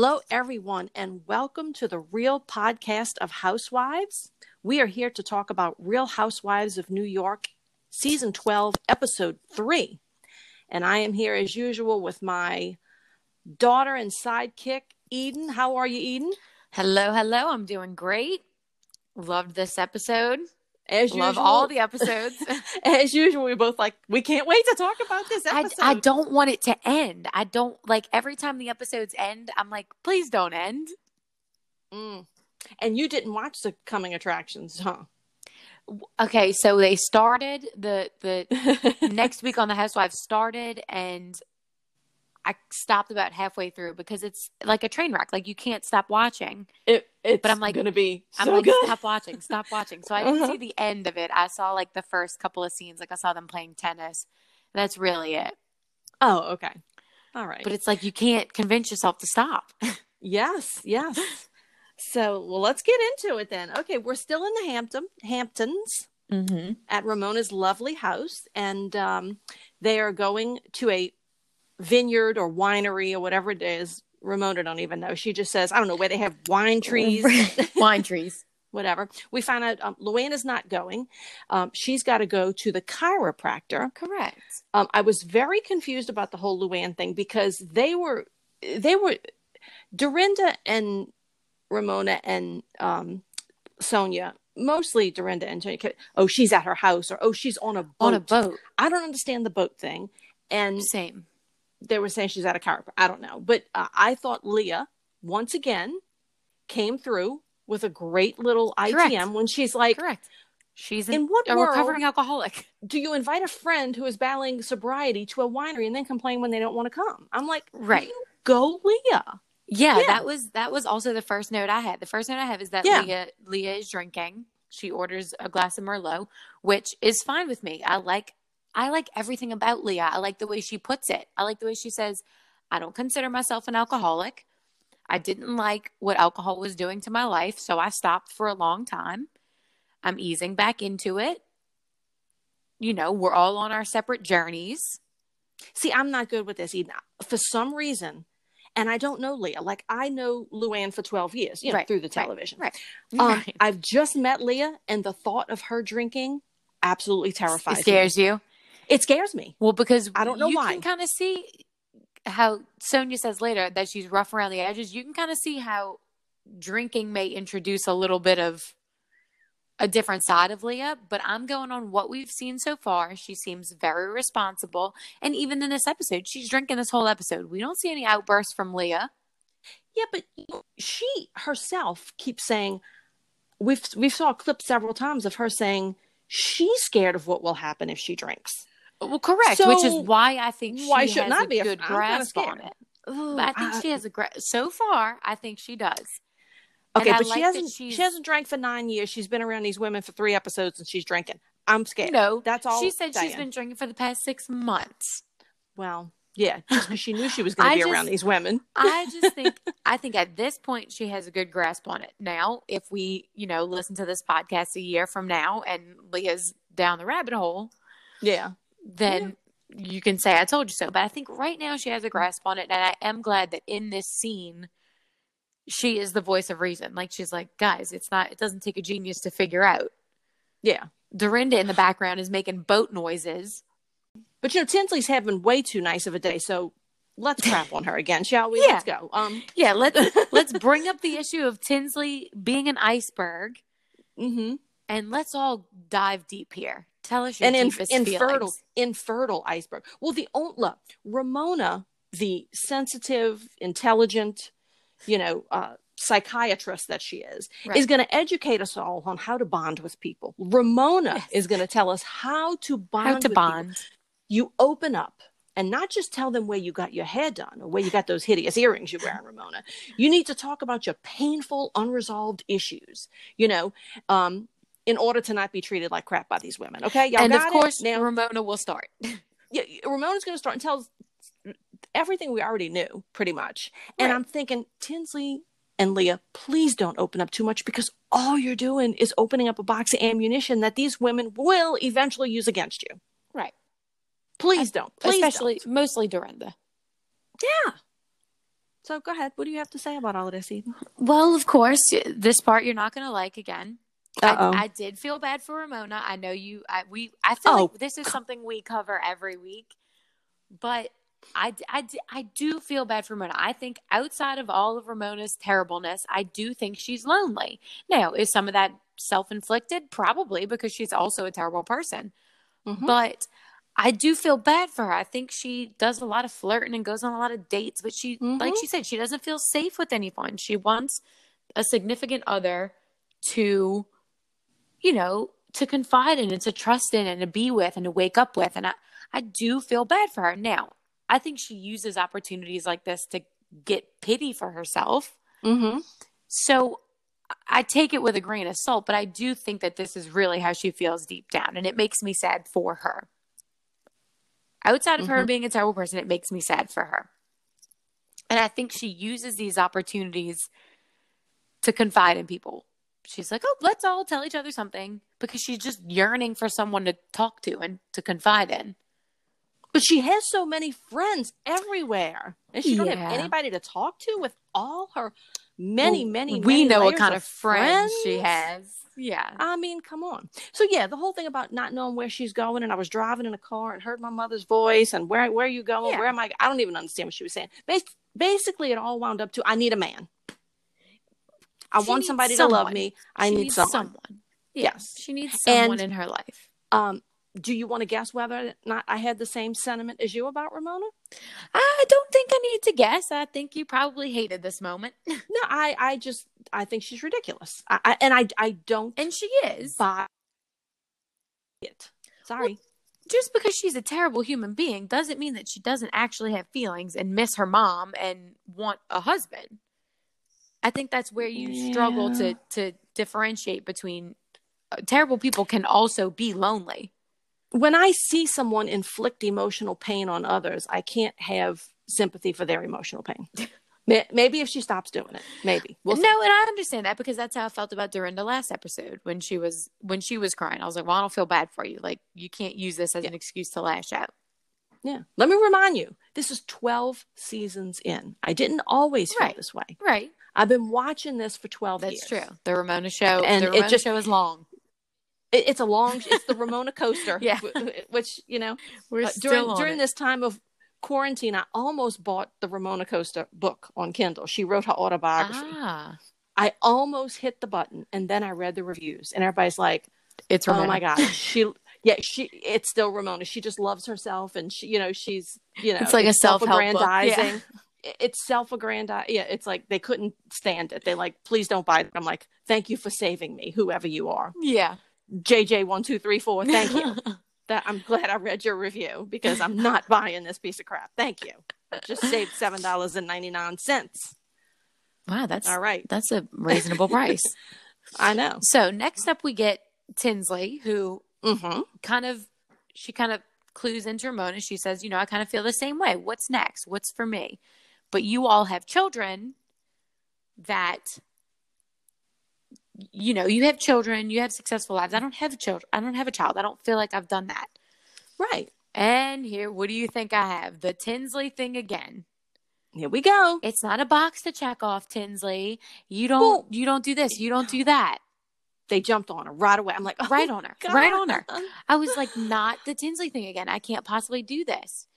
Hello, everyone, and welcome to the Real Podcast of Housewives. We are here to talk about Real Housewives of New York, Season 12, Episode 3. And I am here as usual with my daughter and sidekick, Eden. How are you, Eden? Hello, hello. I'm doing great. Loved this episode. As Love usual, all the episodes. as usual, we both like, we can't wait to talk about this I, episode. I don't want it to end. I don't like every time the episodes end, I'm like, please don't end. Mm. And you didn't watch the coming attractions, huh? Okay, so they started the the next week on the Housewives started and I stopped about halfway through because it's like a train wreck. Like you can't stop watching. It, it's But I'm like- going to be I'm like, good. stop watching, stop watching. So I didn't Uh-huh. see the end of it. I saw like the first couple of scenes. Like I saw them playing tennis. That's really it. Oh, okay. All right. But it's like you can't convince yourself to stop. Yes, yes. so, well, let's get into it then. Okay, we're still in the Hampton Hamptons Mm-hmm. at Ramona's lovely house, and um, they are going to a vineyard or winery or whatever it is. Ramona don't even know. She just says, "I don't know where they have wine trees." Wine trees. Whatever. We find out um, Luann is not going. Um, she's got to go to the chiropractor. Correct. Um, I was very confused about the whole Luann thing because they were they were Dorinda and Ramona and um, Sonja, mostly Dorinda and Sonja. Oh, she's at her house, or oh, she's on a boat. On a boat. I don't understand the boat thing, and Same. They were saying she's out of character. I don't know, but uh, I thought Leah once again came through with a great little ITM Correct. when she's like, Correct. She's In what a world- recovering alcoholic. do you invite a friend who is battling sobriety to a winery and then complain when they don't want to come? I'm like, Right. go Leah. Yeah, Yeah. that was that was also the first note I had. The first note I have is that Yeah. Leah Leah is drinking. She orders a glass of Merlot, which is fine with me. I like I like everything about Leah. I like the way she puts it. I like the way she says, I don't consider myself an alcoholic. I didn't like what alcohol was doing to my life, so I stopped for a long time. I'm easing back into it. You know, we're all on our separate journeys. See, I'm not good with this, Eden. For some reason, and I don't know Leah. Like I know Luann for 12 years, you know, Right, through the television. Right. Um, Right. I've just met Leah, and the thought of her drinking absolutely terrifies it scares you. It scares me. Well, because I don't know you why. can kind of see how Sonja says later that she's rough around the edges. You can kind of see how drinking may introduce a little bit of a different side of Leah, but I'm going on what we've seen so far. She seems very responsible. And even in this episode, she's drinking this whole episode. We don't see any outbursts from Leah. Yeah, but she herself keeps saying we've we saw a clip several times of her saying she's scared of what will happen if she drinks. Well, correct, so which is why I think she why has shouldn't I a be? good I'm grasp on it. But I think she has a gra- so far. I think she does. Okay, but like she hasn't she hasn't drank for nine years. She's been around these women for three episodes and she's drinking. I'm scared. No, That's all. She said she's saying. been drinking for the past six months. well, yeah, just because she knew she was going to be around these women. I just think I think at this point she has a good grasp on it. Now, if we, you know, listen to this podcast a year from now and Leah's down the rabbit hole, Yeah, then you can say I told you so. But I think right now she has a grasp on it, and I am glad that in this scene she is the voice of reason. Like she's like, guys, it's not it doesn't take a genius to figure out. yeah. Dorinda in the background is making boat noises. But you know, Tinsley's having way too nice of a day, so let's crap on her again, shall we? Yeah. Let's go. Um. Yeah, let's let's bring up the issue of Tinsley being an iceberg. hmm and let's all dive deep here. Tell us your And in, deepest infertile, infertile iceberg. Well, the old look, Ramona, the sensitive, intelligent, you know, uh, psychiatrist that she is, Right. is going to educate us all on how to bond with people. Ramona Yes. is going to tell us how to bond. How to with people. bond? You open up. And not just tell them where you got your hair done or where you got those hideous earrings you're wearing, Ramona. You need to talk about your painful, unresolved issues, you know, um, in order to not be treated like crap by these women. Okay. Y'all and of got it? course, now Ramona will start. yeah, Ramona's going to start and tell everything we already knew, pretty much. And Right. I'm thinking, Tinsley and Leah, please don't open up too much because all you're doing is opening up a box of ammunition that these women will eventually use against you. Right. Please don't. Please Especially, don't. mostly Dorinda. Yeah. So go ahead. What do you have to say about all of this, Eden? Well, of course, this part you're not going to like again. I, I did feel bad for Ramona. I know you. I we. I feel Oh. like this is something we cover every week, but I, I, I do feel bad for Ramona. I think outside of all of Ramona's terribleness, I do think she's lonely. Now, is some of that self inflicted? Probably because she's also a terrible person. Mhm. But I do feel bad for her. I think she does a lot of flirting and goes on a lot of dates, but she, like Mhm. she said, she doesn't feel safe with anyone. She wants a significant other to, you know, to confide in and to trust in and to be with and to wake up with. And I, I do feel bad for her. Now, I think she uses opportunities like this to get pity for herself. Mm-hmm. So I take it with a grain of salt, but I do think that this is really how she feels deep down. And it makes me sad for her. Outside of her Mhm. being a terrible person, it makes me sad for her. And I think she uses these opportunities to confide in people. She's like, oh, let's all tell each other something because she's just yearning for someone to talk to and to confide in. But she has so many friends everywhere, and she don't have anybody to talk to with all her many, Well, many. we many know what kind of friends, she has. Yeah. I mean, come on. So yeah, the whole thing about not knowing where she's going, and I was driving in a car and heard my mother's voice, and where where are you going? Yeah. Where am I? I don't even understand what she was saying. Bas- basically, it all wound up to I need a man. I She want somebody to love me. I She need needs someone. Yeah, Yes. She needs someone And- in her life. Um, do you want to guess whether or not I had the same sentiment as you about Ramona? I don't think I need to guess. I think you probably hated this moment. No, I I just I think she's ridiculous. I, I and I I don't And she is. buy it. Sorry. Just because she's a terrible human being doesn't mean that she doesn't actually have feelings and miss her mom and want a husband. I think that's where you struggle to to differentiate between uh, terrible people can also be lonely. when I see someone inflict emotional pain on others, I can't have sympathy for their emotional pain. Maybe if she stops doing it, maybe. We'll see. no, and I understand that because that's how I felt about Dorinda last episode when she was when she was crying. I was like, "Well, I don't feel bad for you. Like, you can't use this as an excuse to lash out." Yeah. Let me remind you, this is 12 seasons in. I didn't always feel Right. this way. Right. I've been watching this for 12 That's years. That's true. The Ramona show. And the it Ramona just- show is long. It, it's a long, it's the Ramona coaster. Yeah. Which, you know, We're uh, still during, during it. this time of quarantine, I almost bought the Ramona Coaster book on Kindle. She wrote her autobiography. Ah, I almost hit the button and then I read the reviews and everybody's like, it's Ramona. Oh my god, she yeah, she it's still Ramona. She just loves herself and she you know, she's you know It's like a self-help book, self-aggrandizing. It- It's self-aggrandizing. Yeah, it's like they couldn't stand it. They like, please don't buy it. I'm like, thank you for saving me, whoever you are. Yeah. JJ one two three four. Thank you. that I'm glad I read your review because I'm not buying this piece of crap. Thank you. I just saved seven dollars and ninety nine cents. wow, that's All right, that's a reasonable price. I know. So next up, we get Tinsley, who Mm-hmm. kind of she kind of clues into Ramona. She says, "You know, I kind of feel the same way. What's next? What's for me?" But you all have children that you know you have children you have successful lives. I don't have children i don't have a child. I don't feel like i've done that. Right. and here what do you think i have? The tinsley thing again. Here we go. it's not a box to check off tinsley. You don't you don't do this. You don't do that. They jumped on her right away. I'm like, oh, right on her. right on her. I was like not the tinsley thing again. I can't possibly do this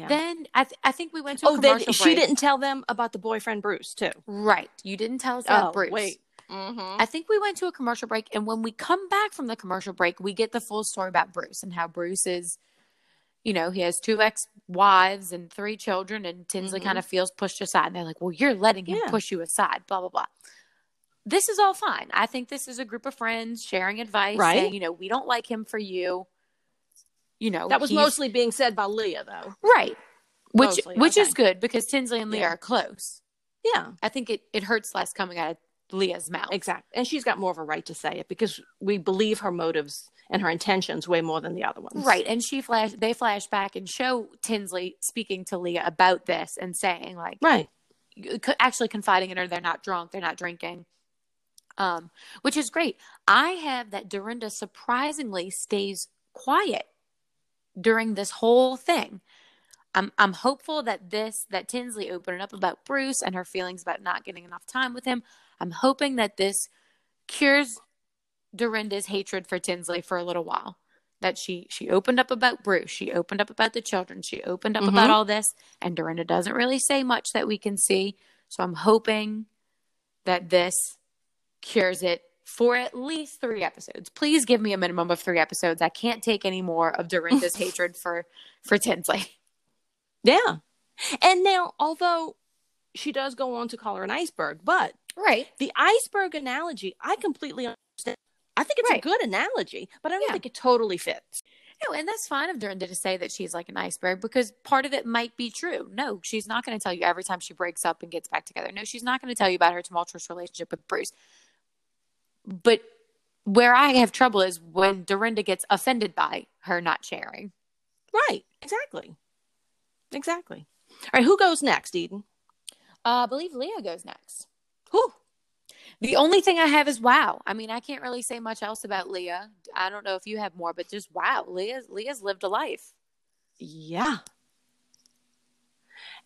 Yeah. then I, th- I think we went to a oh, then she break. didn't tell them about the boyfriend Bruce too. right you didn't tell us about oh, bruce wait. Mm-hmm. I think we went to a commercial break, and when we come back from the commercial break, we get the full story about Bruce and how Bruce is, you know, he has two ex wives and three children, and Tinsley Mhm. kind of feels pushed aside. And they're like, Well, you're letting him Yeah. push you aside, blah, blah, blah. This is all fine. I think this is a group of friends sharing advice, Right. saying, you know, we don't like him for you. You know, That was mostly being said by Leah, though. right. Which Mostly, which is good because Tinsley and Leah Yeah. are close. Yeah, I think it, it hurts less coming out of Leah's mouth. exactly. And she's got more of a right to say it because we believe her motives and her intentions way more than the other ones. Right. And she flash they flash back and show Tinsley speaking to Leah about this and saying like Right. actually confiding in her they're not drunk, they're not drinking. Um, which is great. I have that Dorinda surprisingly stays quiet during this whole thing. I'm I'm hopeful that this that Tinsley opening up about Bruce and her feelings about not getting enough time with him. I'm hoping that this cures Dorinda's hatred for Tinsley for a little while. That she she opened up about Bruce, she opened up about the children, she opened up Mhm. about all this, and Dorinda doesn't really say much that we can see. So I'm hoping that this cures it for at least three episodes. Please give me a minimum of three episodes. I can't take any more of Dorinda's hatred for for Tinsley. Yeah. And now, although she does go on to call her an iceberg, but Right. the iceberg analogy, I completely understand. I think it's Right. a good analogy, but I don't Yeah. think it totally fits. No, and that's fine of Dorinda to say that she's like an iceberg because part of it might be true. No, she's not going to tell you every time she breaks up and gets back together. No, she's not going to tell you about her tumultuous relationship with Bruce. But where I have trouble is when Dorinda gets offended by her not sharing. Right. Exactly. Exactly. All right. Who goes next, Eden? Uh, I believe Leah goes next. Who? The only thing I have is wow. I mean, I can't really say much else about Leah. I don't know if you have more, but just wow. Leah's Leah's lived a life. Yeah.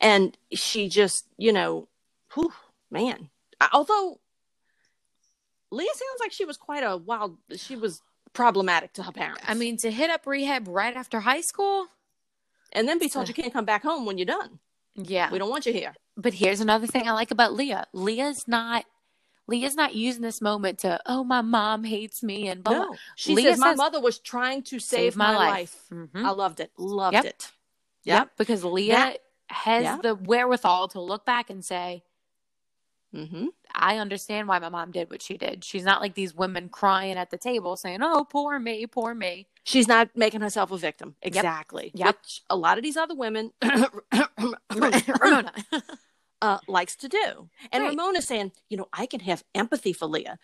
And she just, you know, whew, man. Although Leah sounds like she was quite a wild, she was problematic to her parents. I mean, to hit up rehab right after high school. and then be told you can't come back home when you're done. Yeah. We don't want you here. But here's another thing I like about Leah. Leah's not Leah's not using this moment to, oh, my mom hates me and blah. No. She Leah says, My says- mother was trying to save, Save my, my life. life. Mhm. I loved it. Loved Yep. it. Yep. Because Leah That- has yeah. the wherewithal to look back and say, Mm-hmm. I understand why my mom did what she did. She's not like these women crying at the table saying, oh, poor me, poor me. She's not making herself a victim. Exactly. Yep. Which a lot of these other women Ramona. uh, likes to do. And Right. Ramona's saying, you know, I can have empathy for Leah.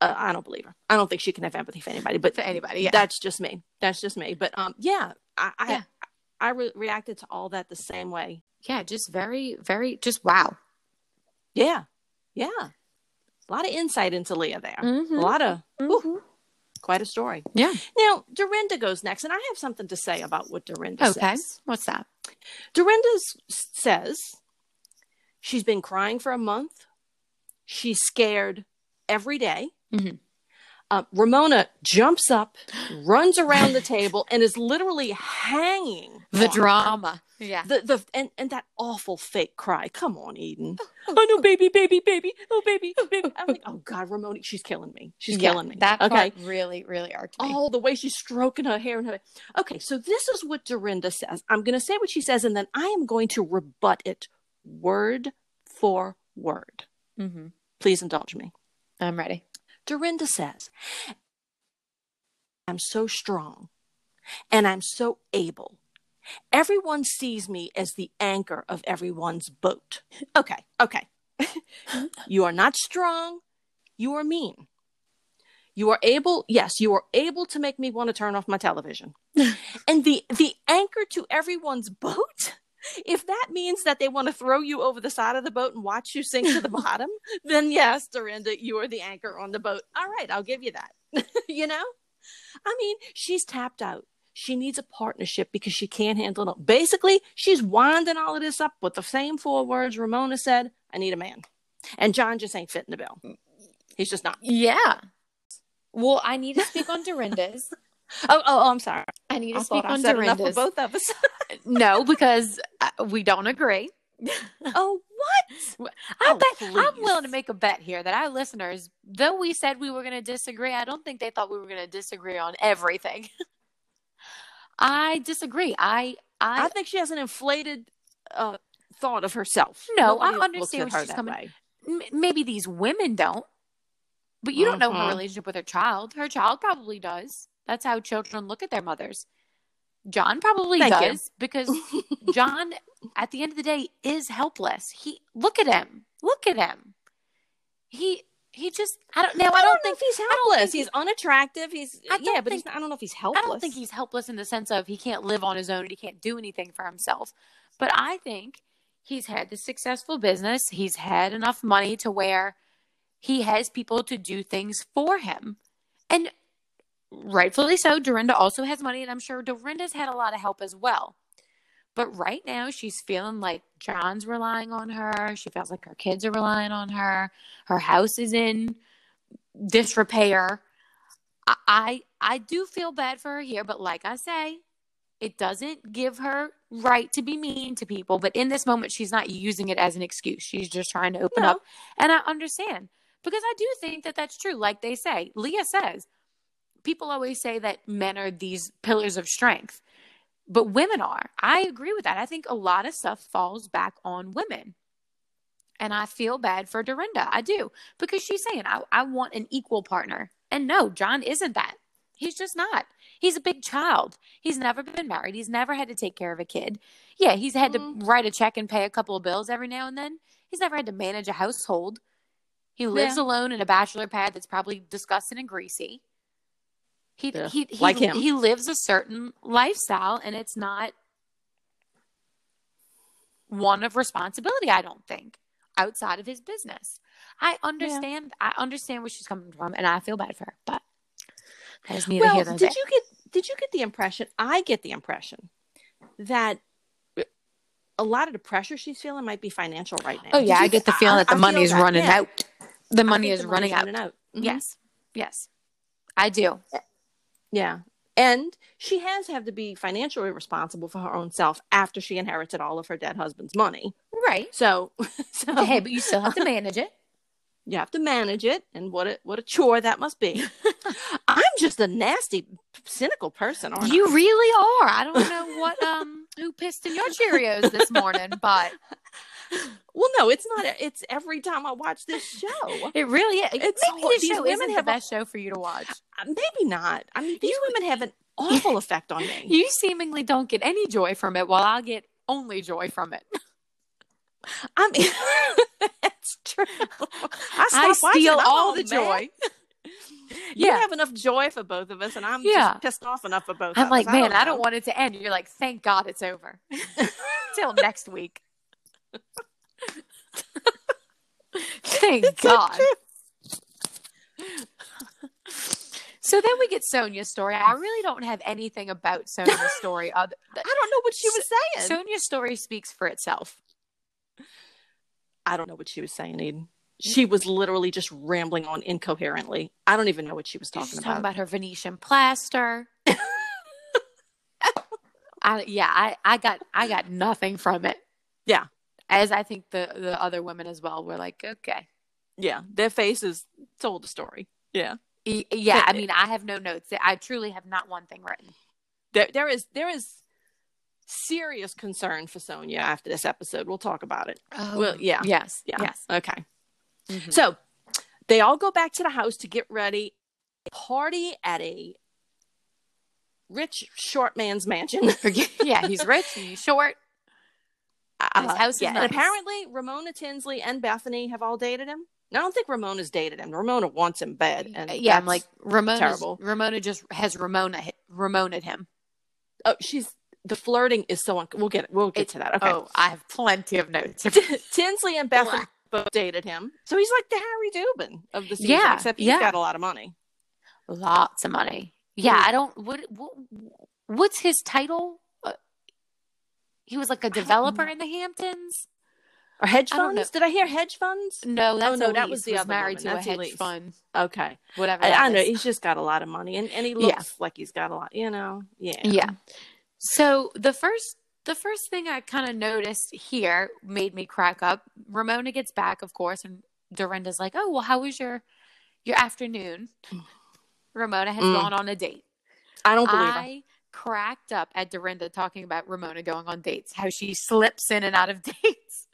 Uh, I don't believe her. I don't think she can have empathy for anybody. But For anybody, yeah. that's just me. That's just me. But um, yeah, I I, Yeah. I re- reacted to all that the same way. yeah, just very, very, just wow. Yeah, yeah. A lot of insight into Leah there. Mhm. A lot of Mhm. whew, quite a story. Yeah. Now Dorinda goes next, and I have something to say about what Dorinda Okay. says. What's that? Dorinda says she's been crying for a month. She's scared every day. Mhm. Uh, Ramona jumps up, runs around the table, and is literally hanging. The drama. Yeah. The the and, and that awful fake cry. Come on, Eden. Oh no, baby, baby, baby. Oh baby, oh baby. I'm like, oh God, Ramona, she's killing me. She's Yeah, killing me. That okay. really, really irked me. Oh, the way she's stroking her hair and her. Okay, so this is what Dorinda says. I'm going to say what she says, and then I am going to rebut it word for word. hmm Please indulge me. I'm ready. Dorinda says, I'm so strong and I'm so able. Everyone sees me as the anchor of everyone's boat. Okay, okay. you are not strong. You are mean. You are able, yes, you are able to make me want to turn off my television. and the the anchor to everyone's boat? If that means that they want to throw you over the side of the boat and watch you sink to the bottom, then yes, Dorinda, you are the anchor on the boat. All right, I'll give you that. you know? I mean, she's tapped out. She needs a partnership because she can't handle it. Basically, she's winding all of this up with the same four words Ramona said I need a man. And John just ain't fitting the bill. He's just not. Yeah. Well, I need to speak on Dorinda's. Oh, oh, oh I'm sorry. I need I to speak I on said enough for both of us. no, because uh, we don't agree. oh, what? I Oh, bet I'm willing to make a bet here that our listeners, though we said we were going to disagree, I don't think they thought we were going to disagree on everything. I disagree. I I, I think she has an inflated uh, thought of herself. No, I Nobody understand where she's coming- way. m- maybe these women don't, but you don't know her Mhm. relationship with her child. Her child probably does. That's how children look at their mothers. John probably Thank you. does because John, at the end of the day, is helpless. He look at him. Look at him. He he just I don't now I, don't, think he's helpless. think he's unattractive. He's yeah, don't but he's not, I don't know if he's helpless. I don't think he's helpless in the sense of he can't live on his own and he can't do anything for himself. But I think he's had the successful business. He's had enough money to where he has people to do things for him. And rightfully so, Dorinda also has money, and I'm sure Dorinda's had a lot of help as well. But right now, she's feeling like John's relying on her. She feels like her kids are relying on her. Her house is in disrepair. I, I, I do feel bad for her here, but like I say, it doesn't give her right to be mean to people. But in this moment, she's not using it as an excuse. She's just trying to open No. up. And I understand because I do think that that's true. Like they say, Leah says, people always say that men are these pillars of strength, but women are. I agree with that. I think a lot of stuff falls back on women. And I feel bad for Dorinda. I do. Because she's saying, I, I want an equal partner. And no, John isn't that. He's just not. He's a big child. He's never been married. He's never had to take care of a kid. Yeah, he's had Mhm. to write a check and pay a couple of bills every now and then. He's never had to manage a household. He lives Yeah. alone in a bachelor pad that's probably disgusting and greasy. He, Yeah, he, he, like he lives a certain lifestyle and it's not one of responsibility, I don't think, outside of his business. I understand I understand where she's coming from and I feel bad for her, but that is neither well, here nor did there. you get did you get the impression? I get the impression that a lot of the pressure she's feeling might be financial right now. Oh yeah, I get the I- feeling that the I money feel is that, running yeah. out. The money is the running money's out. Mhm. Yes. Yes. I do. Yeah. And she has had to be financially responsible for her own self after she inherited all of her dead husband's money. Right. So, so Hey, but you still have to manage it. you have to manage it, and what a what a chore that must be. I'm just a nasty, cynical person. Aren't You really are. I don't know what um who pissed in your Cheerios this morning, but I? Well, no, it's not. It's every time I watch this show. it really is. It's Maybe hor- this these show women have the a- best show for you to watch. Uh, Maybe not. I mean, these women have an awful effect on me. You seemingly don't get any joy from it, while I get only joy from it. I mean, that's true. I, I steal all the joy. You Yeah. have enough joy for both of us, and I'm Yeah. just pissed off enough for both. I'm like, man, I don't know. want it to end. You're like, thank God it's over. Till next week. Thank God. So then we get Sonja's story. I really don't have anything about Sonja's story. Other, I don't know what she was saying. Sonja's story speaks for itself. I don't know what she was saying, Eden. She was literally just rambling on incoherently. I don't even know what she was talking about. She's about. talking about her Venetian plaster. I, yeah, I, I got I got nothing from it. Yeah. As I think the the other women as well were like, okay. Yeah, their faces told the story. Yeah, E- Yeah, I mean, I have no notes. I truly have not one thing written. there, there is there is serious concern for Sonja after this episode. We'll talk about it. Oh, Well, yeah. Yes. Yeah. Yes. Okay. Mhm. So they all go back to the house to get ready. Party at a rich short man's mansion. yeah, he's rich and he's short. His house is yeah, and apparently Ramona Tinsley and Bethenny have all dated him. I don't think Ramona's dated him. Ramona wants him bad, and yeah, I'm like Ramona. terrible. Ramona just has Ramona Ramona him. oh, she's the flirting is so. Un- we'll get we'll get It- to that. Okay, Oh, I have plenty of notes. Tinsley and Bethenny both dated him, so he's like the Harry Dubin of the season, Yeah, except he's yeah. got a lot of money. Lots of money. Yeah, Mm. I don't. What, what what's his title? He was like a developer in the Hamptons. Or hedge I funds? Did I hear hedge funds? No, that's no, that was the who's other married woman. to That's a hedge Elise. fund. Okay, Whatever. I, I know he's just got a lot of money, and and he looks Yeah. like he's got a lot. You know, yeah, Yeah. So the first the first thing I kind of noticed here made me crack up. Ramona gets back, of course, and Dorinda's like, "Oh, well, how was your your afternoon?" Ramona has Mm. gone on a date. I don't believe her. I cracked up at Dorinda talking about Ramona going on dates, how she slips in and out of dates.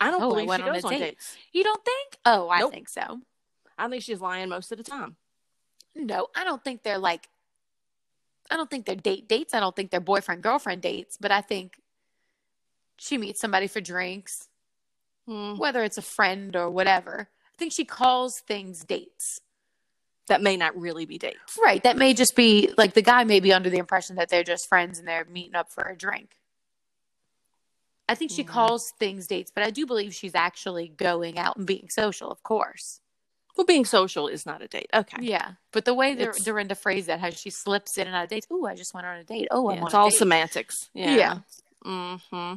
I don't Oh, believe went she goes on date. dates. You don't think? Oh, I Nope. think so. I think she's lying most of the time. No, I don't think they're like I don't think they're date dates. I don't think they're boyfriend girlfriend dates, but I think she meets somebody for drinks, Hmm. whether it's a friend or whatever. I think she calls things dates. That may not really be dates. Right. That may just be like the guy may be under the impression that they're just friends and they're meeting up for a drink. I think she Mhm. calls things dates, but I do believe she's actually going out and being social, of course. Well, being social is not a date. Okay. Yeah. But the way that Dorinda phrased that, how she slips in and out of dates. Oh, I just went on a date. Oh, Yeah, it's all date. semantics. Yeah. Yeah. Mm-hmm.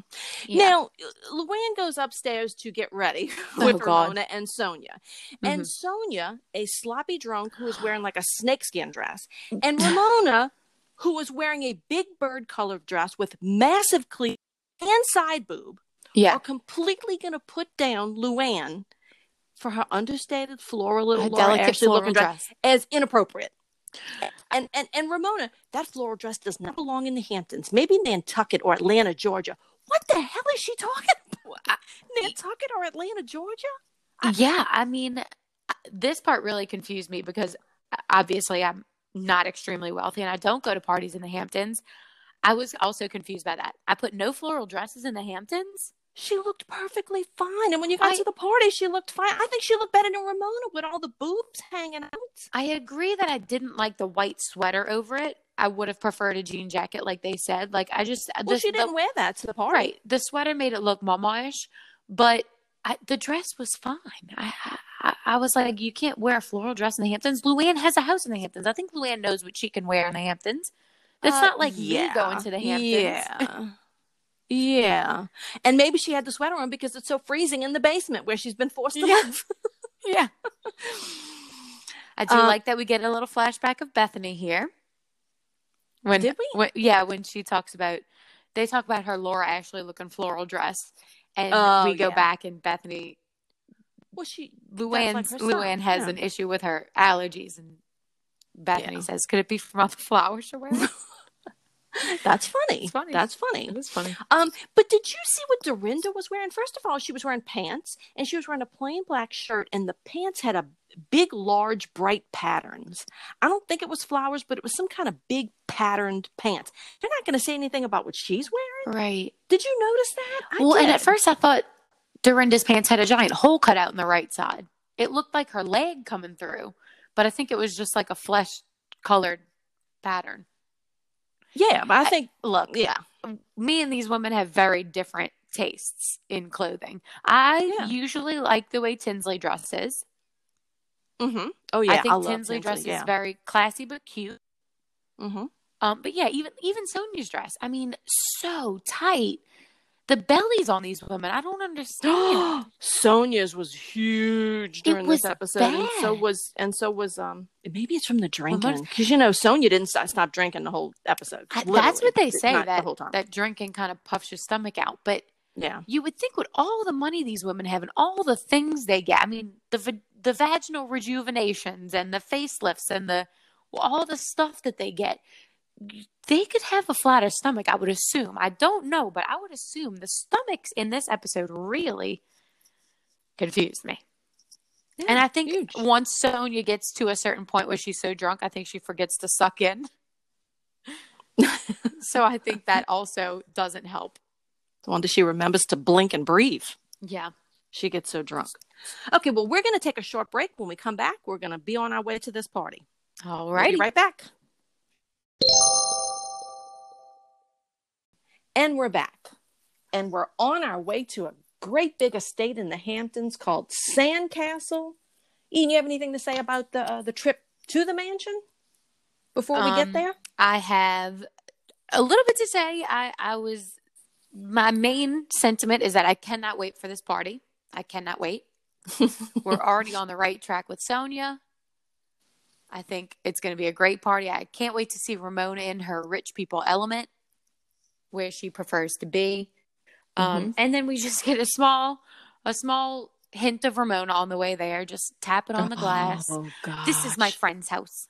Yeah. Now, Luann goes upstairs to get ready Oh, with God. Ramona and Sonja. And Mhm. Sonja, a sloppy drunk who is wearing like a snakeskin dress, and Ramona, who was wearing a big bird colored dress with massive cleavage and side boob, yeah. are completely going to put down Luann for her understated floral little Laura delicate Ashley floral looking dress dress. as inappropriate. And, and and Ramona, that floral dress does not belong in the Hamptons. Maybe Nantucket or Atlanta, Georgia. What the hell is she talking about? Nantucket or Atlanta, Georgia? Yeah, I mean, uh, this part really confused me because uh, obviously I'm not extremely wealthy and I don't go to parties in the Hamptons. I was also confused by that. I put no floral dresses in the Hamptons. She looked perfectly fine. And when you got I- to the party, she looked fine. I think she looked better than Ramona with all the boobs hanging out. I agree that I didn't like the white sweater over it. I would have preferred a jean jacket, like they said. Like I just Well, the- she didn't wear that to the party. right. The sweater made it look mama-ish, but I, the dress was fine. I, I I was like, you can't wear a floral dress in the Hamptons. Luann has a house in the Hamptons. I think Luann knows what she can wear in the Hamptons. That's Uh, not like yeah. me going to the Hamptons. Yeah. Yeah. And maybe she had the sweater on because it's so freezing in the basement where she's been forced to Yeah. live. Yeah. I do Uh, like that we get a little flashback of Bethenny here. When, Did we? When, yeah, when she talks about, they talk about her Laura Ashley looking floral dress, and Oh, we go yeah. back and Bethenny, Well, she Luann's, like Luann has yeah. an issue with her allergies, and Bethenny says, "Could it be from all the flowers you're wearing?" That's funny. It's funny. That's funny. it is funny. Um, but did you see what Dorinda was wearing? First of all, she was wearing pants and she was wearing a plain black shirt, and the pants had a big, large, bright patterns. I don't think it was flowers, but it was some kind of big patterned pants. They're not going to say anything about what she's wearing. Right. Did you notice that? I well, and at first I thought Dorinda's pants had a giant hole cut out in the right side. It looked like her leg coming through, but I think it was just like a flesh colored pattern. Yeah, but I think Look, yeah, me and these women have very different tastes in clothing. I Yeah. usually like the way Tinsley dresses. mm-hmm. oh yeah, I think love Tinsley, dresses yeah. is very classy but cute. mm-hmm. Um, but yeah, even even Sonja's dress. I mean, so tight. The bellies on these women, I don't understand. Sonja's was huge during was this episode, and so was and so was um. Maybe it's from the drinking because you know Sonja didn't stop, stop drinking the whole episode. I- That's what they say Not that the whole time. that drinking kind of puffs your stomach out. But yeah, you would think with all the money these women have and all the things they get, I mean, the the vaginal rejuvenations and the facelifts and the all the stuff that they get, they could have a flatter stomach. I would assume. I don't know, but I would assume the stomachs in this episode really confused me. and I think huge. once Sonja gets to a certain point where she's so drunk, I think she forgets to suck in. so I think that also doesn't help. the one that she remembers to blink and breathe. Yeah. She gets so drunk. Okay, well, we're going to take a short break. When we come back, we're going to be on our way to this party. All right. We'll right back. And we're back. And we're on our way to a great big estate in the Hamptons called Sandcastle. Eden, you have anything to say about the uh, the trip to the mansion before we get Um, there? I have a little bit to say. I, I was, my main sentiment is that I cannot wait for this party. I cannot wait. We're already on the right track with Sonja. I think it's going to be a great party. I can't wait to see Ramona in her rich people element where she prefers to be. Um, and then we just get a small, a small hint of Ramona on the way there, just tapping on the glass. Oh. This is my friend's house.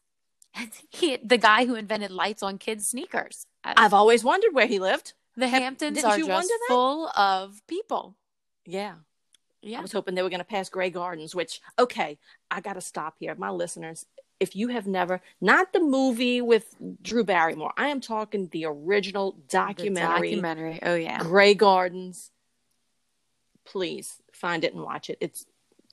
He, the guy who invented lights on kids' sneakers. I've always wondered where he lived. the Hamptons didn't are just full of people. Yeah. Yeah. I was hoping they were going to pass Grey Gardens, which, okay, I got to stop here. My listeners, if you have never, not the movie with Drew Barrymore, I am talking the original The documentary, documentary. Oh yeah. Grey Gardens. Please find it and watch it. It's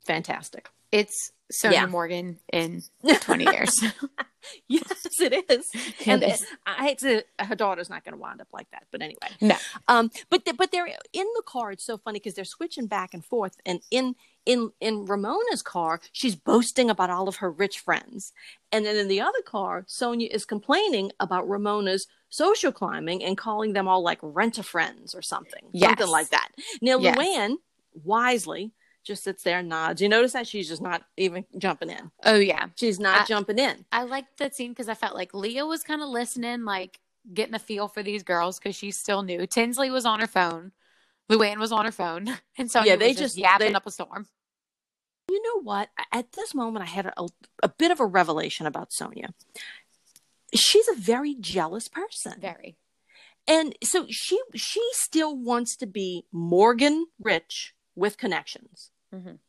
fantastic. It's Sonja Yeah. Morgan in 20 years. yes, it is. and is. I hate to. Her daughter's not going to wind up like that, but anyway. No. Um, but the, but they're in the car. It's so funny because they're switching back and forth, and in in in Ramona's car, she's boasting about all of her rich friends, and then in the other car, Sonja is complaining about Ramona's social climbing and calling them all like rent a friends or something, Yes. something like that. Now Yes. Luann wisely just sits there and nods. You notice that she's just not even jumping in. Oh, yeah. She's not I- jumping in. I liked that scene because I felt like Leah was kind of listening, like getting a feel for these girls because she's still new. Tinsley was on her phone. Luann was on her phone. And Sonja Yeah, they was just, just- yapping they- up a storm. You know what? At this moment, I had a, a bit of a revelation about Sonja. She's a very jealous person. Very. And so she she still wants to be Morgan rich with connections. Mhm.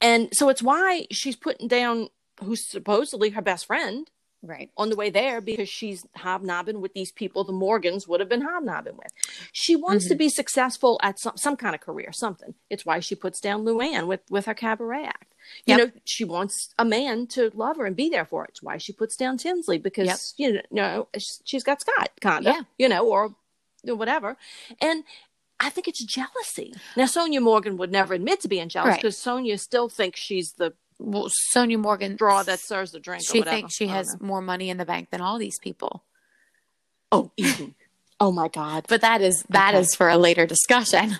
And so it's why she's putting down who's supposedly her best friend Right. on the way there because she's hobnobbing with these people the Morgans would have been hobnobbing with. She wants to be successful at some, some kind of career, something. It's why she puts down Luann with, with her cabaret act. You Yep. know, she wants a man to love her and be there for her. It's why she puts down Tinsley because, you know, she's got Scott, kind of, Yeah. you know, or whatever. And I think it's jealousy. Now, Sonja Morgan would never admit to being jealous Right. because Sonja still thinks she's the Well, Sonja Morgan, straw that serves the drink. or she whatever. thinks she has know. more money in the bank than all these people. Oh, Eden. oh my God. But that is that is Okay. for a later discussion.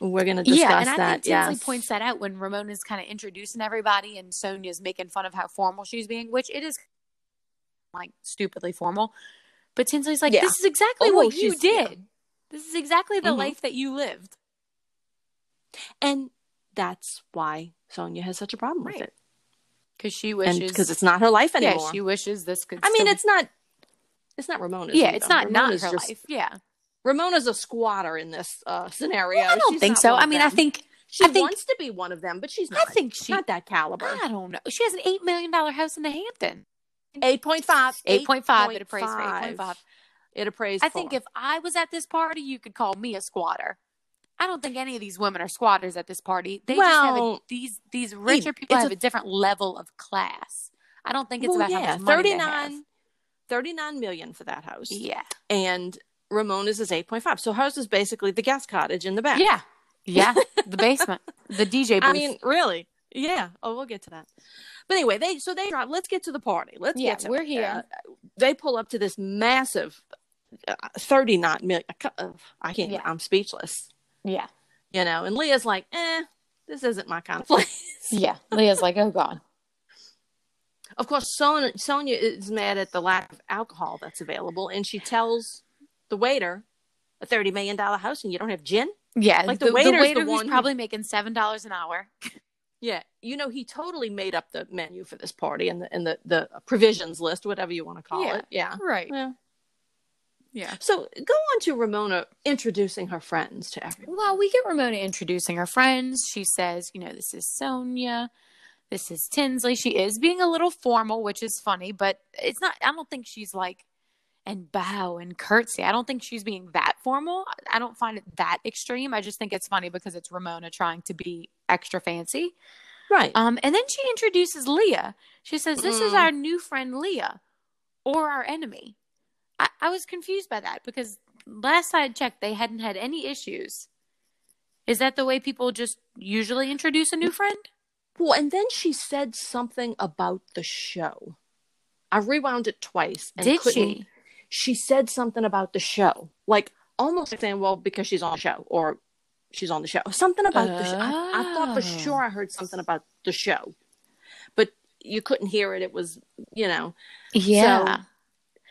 We're going to discuss yeah, and I that. think Tinsley yes. points that out when Ramona's kind of introducing everybody and Sonja's making fun of how formal she's being, which it is like stupidly formal. But Tinsley's like, Yeah. this is exactly Oh, what you did. yeah. This is exactly the Mhm. life that you lived. And that's why Sonja has such a problem with it. Because she wishes, because it's not her life yeah, anymore. she wishes this could. I mean, it's not. It's not Ramona's. yeah, it's not not Ramona's her just- life. Yeah, Ramona's a squatter in this uh, scenario. I don't She's think so. I mean, I think she I think- wants to be one of them, but she's not. I think she. not that caliber. I don't know. She has an eight million dollar house in the Hampton. Eight point five. Eight point five. It appraised for eight point five. It appraised. I think if I was at this party, you could call me a squatter. I don't think any of these women are squatters at this party. They just have a, these these richer people have a- a, different level of class. I don't think it's well, about yeah, how much money 39, they have. 39 million for that house. Yeah, and Ramona's is eight point five. So hers is basically the guest cottage in the back. yeah, yeah. the basement, the DJ booth. I mean, really? Yeah. Oh, we'll get to that. But anyway, they so they drive. Let's get to the party. Let's Yeah, get to we're it. here. Uh, they pull up to this massive, uh, thirty not million. I can't. Yeah. I'm speechless. yeah, You know, and Leah's like, eh, this isn't my kind of place. yeah. Leah's like, oh god. Of course, Sonja, Sonja is mad at the lack of alcohol that's available, and she tells the waiter, "A thirty million dollar house, and you don't have gin." Yeah, Like, the, the waiter's the waiter who's one who- probably making seven dollars an hour. Yeah, you know, he totally made up the menu for this party and the and the the provisions list, whatever you want to call Yeah. it. Yeah. Right. Yeah. Yeah. So go on to Ramona introducing her friends to everyone. Well, we get Ramona introducing her friends. She says, you know, this is Sonja. This is Tinsley. She is being a little formal, which is funny, but it's not, I don't think she's like, and bow and curtsy. I don't think she's being that formal. I don't find it that extreme. I just think it's funny because it's Ramona trying to be extra fancy. Right. Um, and then she introduces Leah. She says, This is Mm. our new friend Leah or our enemy. I, I was confused by that because last I checked, they hadn't had any issues. Is that the way people just usually introduce a new friend? well, and then she said something about the show. I rewound it twice. And Did she? She said something about the show, like almost saying, "Well, because she's on the show," or "She's on the show." Something about the show. I, I thought for Oh. sure I heard something about the show, but you couldn't hear it. It was, you know, Yeah.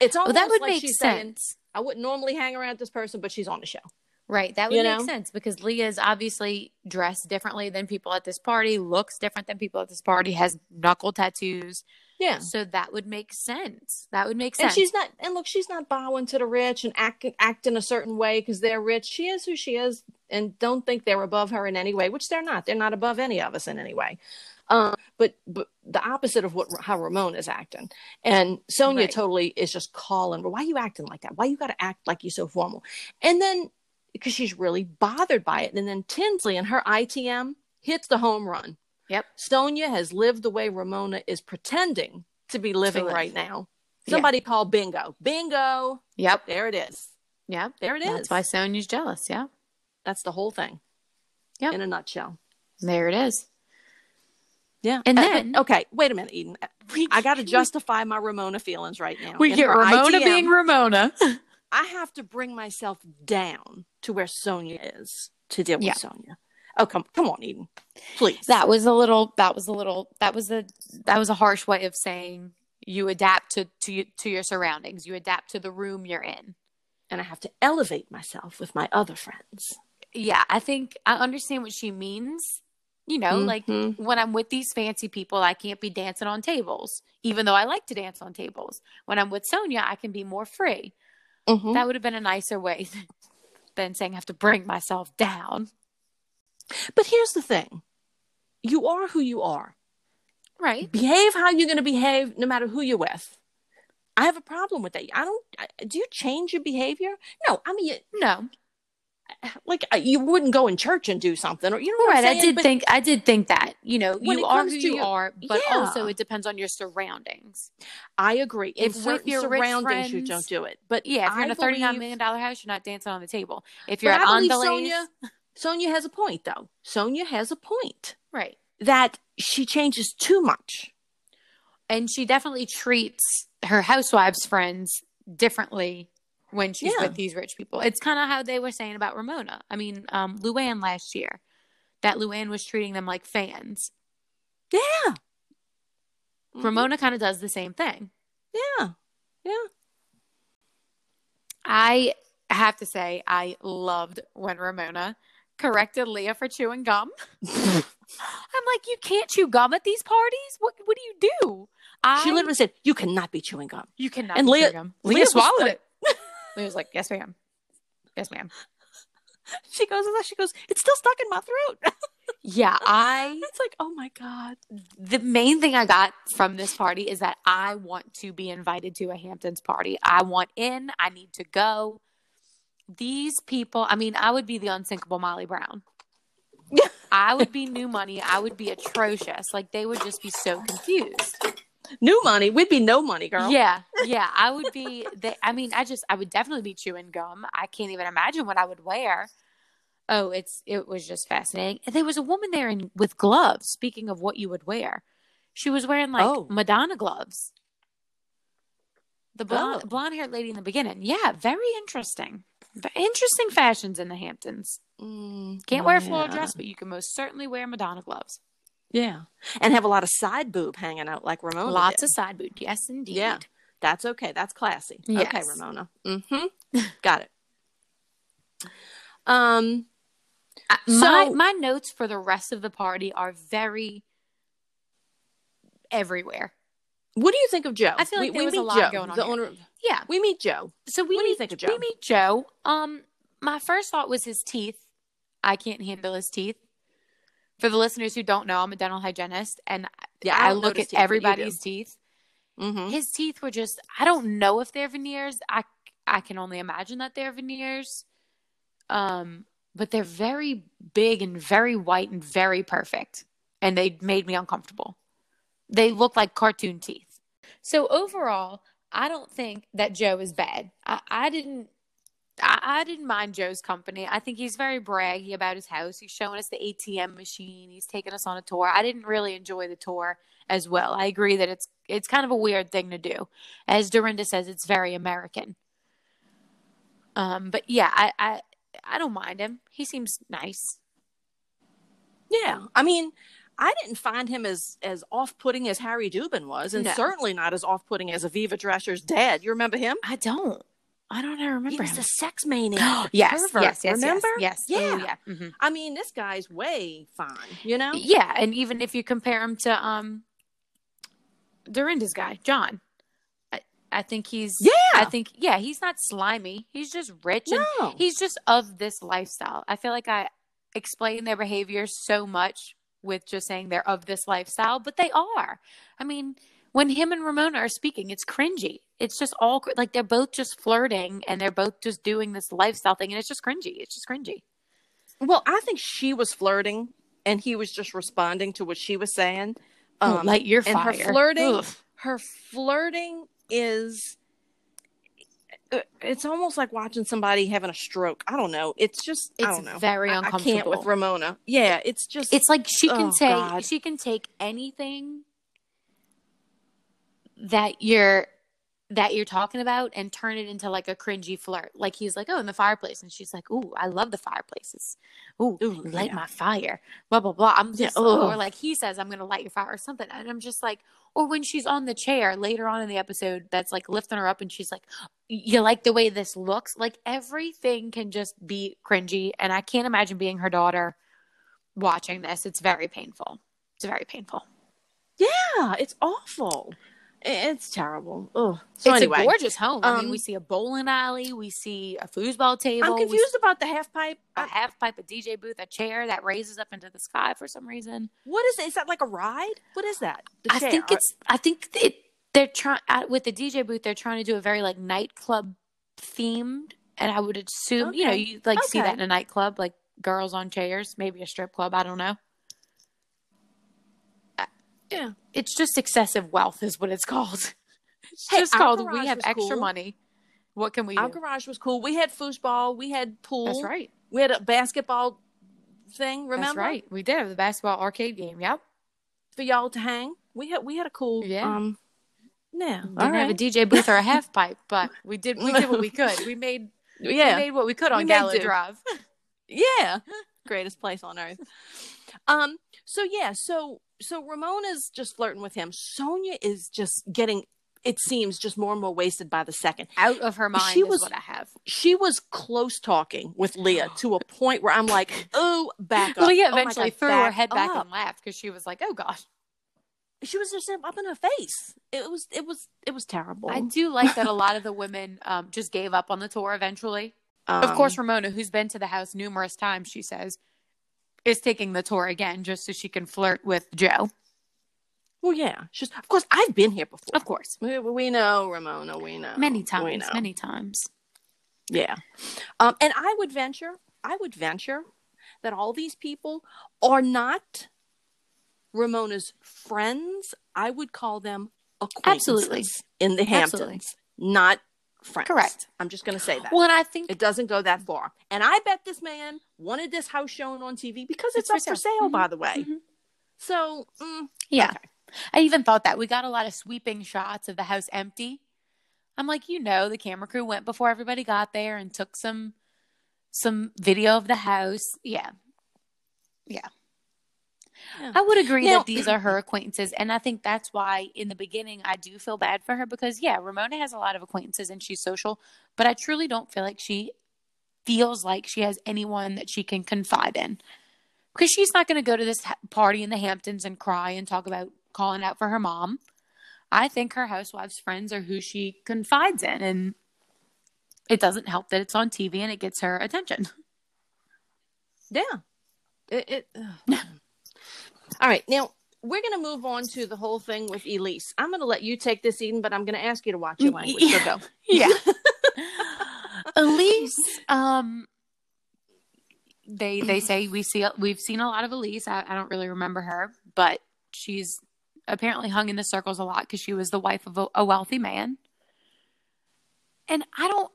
It's almost well, that would like make she's saying, sense. I wouldn't normally hang around this person, but she's on the show. Right. That would You make know? sense because Leah is obviously dressed differently than people at this party, looks different than people at this party, has knuckle tattoos. Yeah. So that would make sense. That would make sense. And she's not, and look, she's not bowing to the rich and acting acting a certain way because they're rich. She is who she is, and don't think they're above her in any way, which they're not. They're not above any of us in any way. Um, but but the opposite of what how Ramon is acting, and Sonja Right. totally is just calling. Why you acting like that? Why you got to act like you so formal? And then because she's really bothered by it, and then Tinsley and her ITM hits the home run. Yep. Sonja has lived the way Ramona is pretending to be living live. right now. Yeah. Somebody call bingo. Bingo. Yep. There it is. Yep. There it is. That's why Sonja's jealous. Yeah. That's the whole thing. Yep. In a nutshell. There it is. Yeah. And Uh, then- okay, wait a minute, Eden. We, I got to justify my Ramona feelings right now. we In get Ramona ITM, being Ramona. I have to bring myself down to where Sonja is to deal with Yeah. Sonja. Oh, come, come on, Eden, please. that was a little. That was a little. That was a. That was a harsh way of saying you adapt to to to your surroundings. You adapt to the room you're in. and I have to elevate myself with my other friends. Yeah, I think I understand what she means. You know, like Mhm. when I'm with these fancy people, I can't be dancing on tables, even though I like to dance on tables. When I'm with Sonja, I can be more free. Mhm. That would have been a nicer way than saying I have to bring myself down. But here's the thing: you are who you are. Right. Behave how you're going to behave, no matter who you're with. I have a problem with that. I don't. I, do you change your behavior? No. I mean, you, No. Like uh, you wouldn't go in church and do something, or you know what Right. I did But- think I did think that. You know, you are who to you are, but Yeah. also it depends on your surroundings. I agree. If with your surroundings, you don't do it. But Yeah, if you're I in a thirty nine believe- million dollar house, you're not dancing on the table. If you're at believe Sonja, Sonja has a point, though. Sonja has a point right. that she changes too much. And she definitely treats her housewives friends differently when she's Yeah. with these rich people. It's kind of how they were saying about Ramona. I mean, um, Luann last year, that Luann was treating them like fans. Yeah. Mhm. Ramona kind of does the same thing. Yeah. Yeah. I have to say, I loved when Ramona corrected Leah for chewing gum. I'm like, you can't chew gum at these parties. What What do you do? I, She literally said, "You cannot be chewing gum." you cannot. and be Leah- chewing gum. Leah Leah, swallowed like- it. Leah was like, yes, ma'am. Yes, ma'am. She goes, she goes, "It's still stuck in my throat." Yeah, I. it's like, oh my god. The main thing I got from this party is that I want to be invited to a Hamptons party. I want in. I need to go. These people. I mean, I would be the unsinkable Molly Brown. I would be new money. I would be atrocious. Like they would just be so confused. New money. We'd be no money, girl. Yeah, yeah. I would be. They, I mean, I just, I would definitely be chewing gum. I can't even imagine what I would wear. Oh, it's, it was just fascinating. And there was a woman there in with gloves. Speaking of what you would wear, she was wearing like Oh. Madonna gloves. The blonde, Oh. blonde haired lady in the beginning. Yeah, very interesting. Interesting fashions in the Hamptons. Mm, Can't wear a floral yeah. dress, but you can most certainly wear Madonna gloves. Yeah, and have a lot of side boob hanging out like Ramona. Lots did. of side boob. Yes, indeed. Yeah. That's okay. That's classy. Okay, Ramona. Mm-hmm. Got it. Um. I- my So- my notes for the rest of the party are very everywhere. What do you think of Joe? I feel like there was a meet lot Joe, going on the here. owner. Yeah. We meet Joe. So we What do you think of Joe? We meet Joe. Um, my first thought was his teeth. I can't handle his teeth. For the listeners who don't know, I'm a dental hygienist, and Yeah, I I look at teeth, but you everybody's teeth. Mm-hmm. His teeth were just. I don't know if they're veneers. I I can only imagine that they're veneers. Um, but they're very big and very white and very perfect, and they made me uncomfortable. They look like cartoon teeth. So overall, I don't think that Joe is bad. I, I didn't. I, I didn't mind Joe's company. I think he's very braggy about his house. He's showing us the ATM machine. He's taking us on a tour. I didn't really enjoy the tour as well. I agree that it's it's kind of a weird thing to do. As Dorinda says, it's very American. Um, but yeah, I, I I don't mind him. He seems nice. Yeah, I mean, I didn't find him as as off putting as Harry Dubin was, and No. certainly not as off putting as Aviva Drescher's dad. You remember him? I don't. I don't remember He was him. a sex maniac. yes, pervert, yes, yes, Remember? Yes, yes. Yeah. Oh, yeah. Mhm. I mean, this guy's way fine. You know? Yeah, and even if you compare him to um Dorinda's guy, John, I, I think he's Yeah. I think yeah, he's not slimy. He's just rich and he's just of this lifestyle. I feel like I explain their behavior so much with just saying they're of this lifestyle, but they are. I mean, when him and Ramona are speaking, it's cringy. It's just all like they're both just flirting and they're both just doing this lifestyle thing, and it's just cringy. It's just cringy. Well, I think she was flirting and he was just responding to what she was saying. Oh, Um, light your and fire. her flirting, Ugh. her flirting is. uh, It's almost like watching somebody having a stroke. I don't know. It's just I It's don't know. very I- I uncomfortable. can't with Ramona. Yeah, it's just It's like she can Oh, say God. she can take anything that you're that you're talking about and turn it into like a cringy flirt. Like he's like, "Oh, in the fireplace," and she's like, "Ooh, I love the fireplaces. Ooh, Ooh, light yeah. my fire." Blah blah blah. I'm just, Yeah, or like he says, "I'm gonna light your fire" or something, and I'm just like, or when she's on the chair later on in the episode, that's like lifting her up, and she's like, "You like the way this looks?" Like everything can just be cringy, and I can't imagine being her daughter watching this. It's very painful. It's very painful. yeah, it's awful. It's terrible. Oh, so it's anyway, a gorgeous home. I mean, um, we see a bowling alley, we see a foosball table, I'm confused about the half pipe. a half pipe, a DJ booth, a chair that raises up into the sky for some reason. What is it? Is that like a ride? What is that? I think it's. I think it. They're trying with the DJ booth. They're trying to do a very like nightclub themed, and I would assume you know you like see that in a nightclub, like girls on chairs, maybe a strip club. I don't know. Yeah. It's just excessive wealth, is what it's called. It's Hey, just called we have extra cool. money. What can we do? Our do? garage was cool. We had foosball. We had pool. That's right. We had a basketball thing. Remember? That's right. We did have the basketball arcade game. Yep. For y'all to hang. We had we had a cool. Yeah. Um. Yeah. We didn't all have a. DJ booth or a half pipe, but we did we did what we could. We made we yeah. made what we could on Gallo do. Drive. Yeah. Greatest place on earth. Um. So yeah. So so Ramona's just flirting with him. Sonja is just getting. It seems just more and more wasted by the second. Out of her mind She is was- what I have. She was close talking with Leah to a point where I'm like, oh, back up. Leah Oh eventually God, threw her head back up. and laughed because she was like, "Oh God." She was just up in her face. It was it was it was terrible. I do like that a lot of the women um, just gave up on the tour eventually. Um, of course, Ramona, who's been to the house numerous times, she says, is taking the tour again just so she can flirt with Joe. Well, yeah. She's of course I've been here before. Of course, We, we know Ramona. We know many We times, know. many times. Yeah. Um, and I would venture, I would venture that all these people are not Ramona's friends. I would call them acquaintances Absolutely. in the Hamptons, Absolutely. not friends. Correct. I'm just going to say that. Well, and I think it doesn't go that far. And I bet this man wanted this house shown on TV because it's, It's up for sale. sale, Mhm. by the way. Mhm. So, mm, Yeah. Okay. I even thought that. We got a lot of sweeping shots of the house empty. I'm like, you know, the camera crew went before everybody got there and took some some video of the house. Yeah. Yeah. Yeah. I would agree Now- that these are her acquaintances. And I think that's why in the beginning I do feel bad for her because yeah, Ramona has a lot of acquaintances and she's social, but I truly don't feel like she feels like she has anyone that she can confide in because she's not going to go to this party in the Hamptons and cry and talk about calling out for her mom. I think her housewives' friends are who she confides in, and it doesn't help that it's on TV and it gets her attention. yeah. It, it. All right. Now, we're going to move on to the whole thing with Elise. I'm going to let you take this, Eden, but I'm going to ask you to watch your language. So go. Yeah. Elise, um, they they say we see we've seen a lot of Elise. I, I don't really remember her, but she's apparently hung in the circles a lot because she was the wife of a, a wealthy man. And I don't.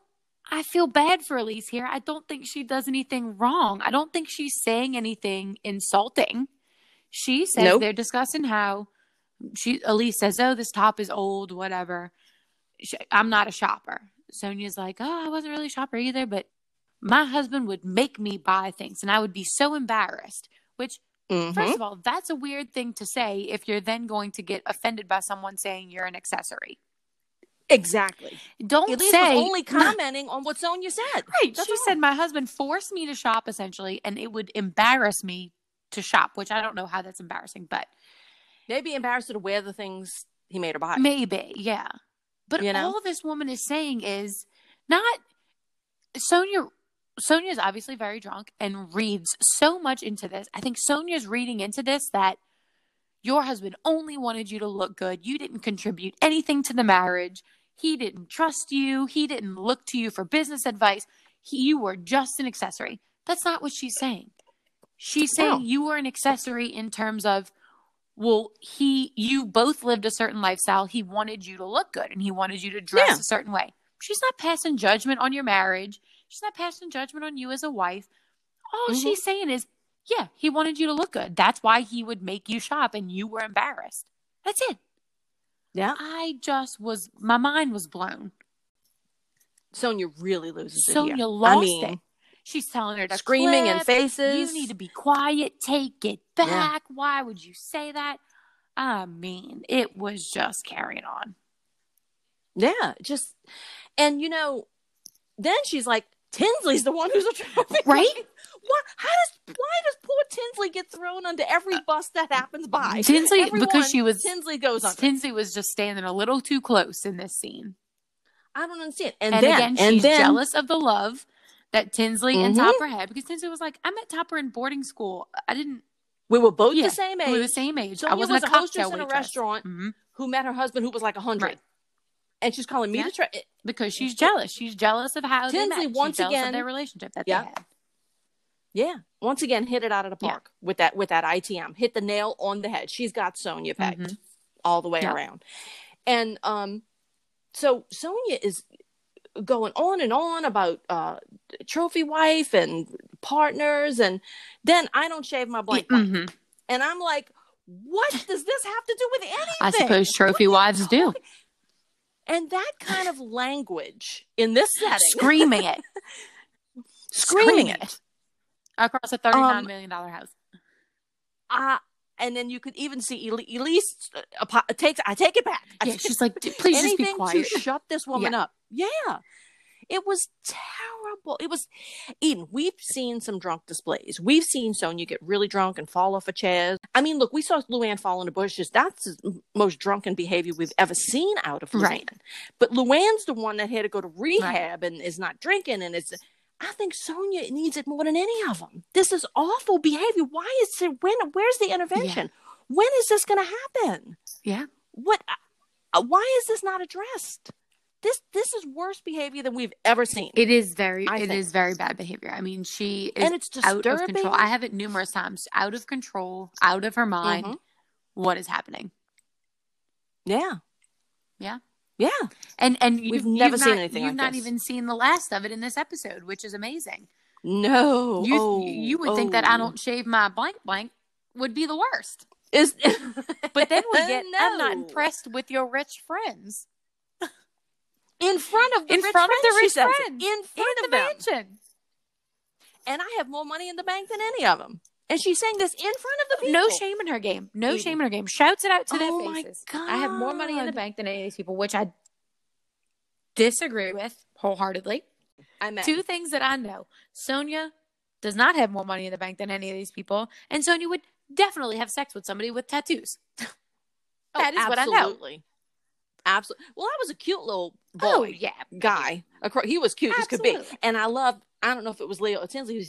I feel bad for Elise here. I don't think she does anything wrong. I don't think she's saying anything insulting. She says Nope. they're discussing how she Elise says, "Oh, this top is old, whatever." She, I'm not a shopper. Sonja's like, "Oh, I wasn't really a shopper either, but my husband would make me buy things, and I would be so embarrassed." Which, Mhm. first of all, that's a weird thing to say if you're then going to get offended by someone saying you're an accessory. Exactly. Don't Elise say was only commenting on what Sonja said. Right. That's she all. said my husband forced me to shop essentially, and it would embarrass me to shop, which I don't know how that's embarrassing, but Maybe embarrassed to wear the things he made her buy. maybe, yeah. But You know? all this woman is saying is not Sonja. Sonja's obviously very drunk and reads so much into this. I think Sonja's reading into this that your husband only wanted you to look good. You didn't contribute anything to the marriage. He didn't trust you. He didn't look to you for business advice. He, you were just an accessory. That's not what she's saying. She's saying No. you were an accessory in terms of, well, he, you both lived a certain lifestyle. He wanted you to look good and he wanted you to dress Yeah. a certain way. She's not passing judgment on your marriage. She's not passing judgment on you as a wife. All Mhm. she's saying is, yeah, he wanted you to look good. That's why he would make you shop and you were embarrassed. That's it. Yeah. I just was, my mind was blown. Sonja really loses it Sonja lost I mean, it. She's telling her to screaming in faces. You need to be quiet. Take it Yeah. back. Why would you say that? I mean, it was just carrying on. Yeah, just and you know, then she's like, Tinsley's the one who's a traffic Right? What? How does why does poor Tinsley get thrown under every uh, bus that happens by? Tinsley, Everyone, because she was Tinsley goes under. Tinsley was just standing a little too close in this scene. I don't understand. And, And, then again, and she's then jealous of the love that Tinsley and Mhm. Topper had because Tinsley was like, I met Topper in boarding school. I didn't. we were both Yeah, the same age. We were the same age. I wasn't was a a hostess cocktail in a waitress. restaurant. Mhm. who met her husband who was like a hundred. Right. And she's calling me Yeah. to try. because she's jealous. She's jealous of how they Tinsley, once again- their relationship that Yeah. they had. Yeah. Once again, hit it out of the Yeah. park with that with that ITM. Hit the nail on the head. She's got Sonja pegged Mhm. all the way Yeah. around. And um so Sonja is going on and on about uh trophy wife and partners and then I don't shave my blank. Mhm. And I'm like, what does this have to do with anything? I suppose trophy you wives do. And that kind of language in this setting, Screaming it. screaming it. across a thirty-nine Um, million dollar house. uh, and then you could even see Eli- Elise uh, takes. I take it back. I Yeah, she's like, please just be quiet. shut this woman up. Yeah, it was terrible. It was Eden. We've seen some drunk displays. We've seen Sonja get really drunk and fall off a chair. I mean, look, we saw Luann fall in the bushes. That's the most drunken behavior we've ever seen out of Luann. Right. But Luann's the one that had to go to rehab and is not drinking and is. I think Sonja needs it more than any of them. This is awful behavior. Why is it? When? Where's the intervention? When is this going to happen? Yeah. what uh, why is this not addressed this this is worse behavior than we've ever seen It is very, I it is think. very bad behavior. I mean, she is and it's out of control. I have it numerous times. Out of control, out of her mind. Mhm. What is happening? yeah Yeah. yeah And and you've, We've never you've seen not- anything You've like not this. even seen the last of it in this episode, which is amazing. no You oh, you would think that I oh. don't shave my blank blank would be the worst. is But then we get I'm not impressed with your rich friends in front of the in rich front of the rich it. friends in front in of the them mansion. and i have more money in the bank than any of them and she's saying this in front of the people No shame in her game. No Eden. shame in her game. Shouts it out to Oh their my faces. I have more money in the bank than any of these people, which I disagree with wholeheartedly. i meant Two things that I know. Sonja does not have more money in the bank than any of these people, and Sonja would definitely have sex with somebody with tattoos. Oh, that is what I know. Absolutely well that was a cute little boy Oh yeah, guy. He was cute as could be. And I love, I don't know if it was Leah or Tinsley.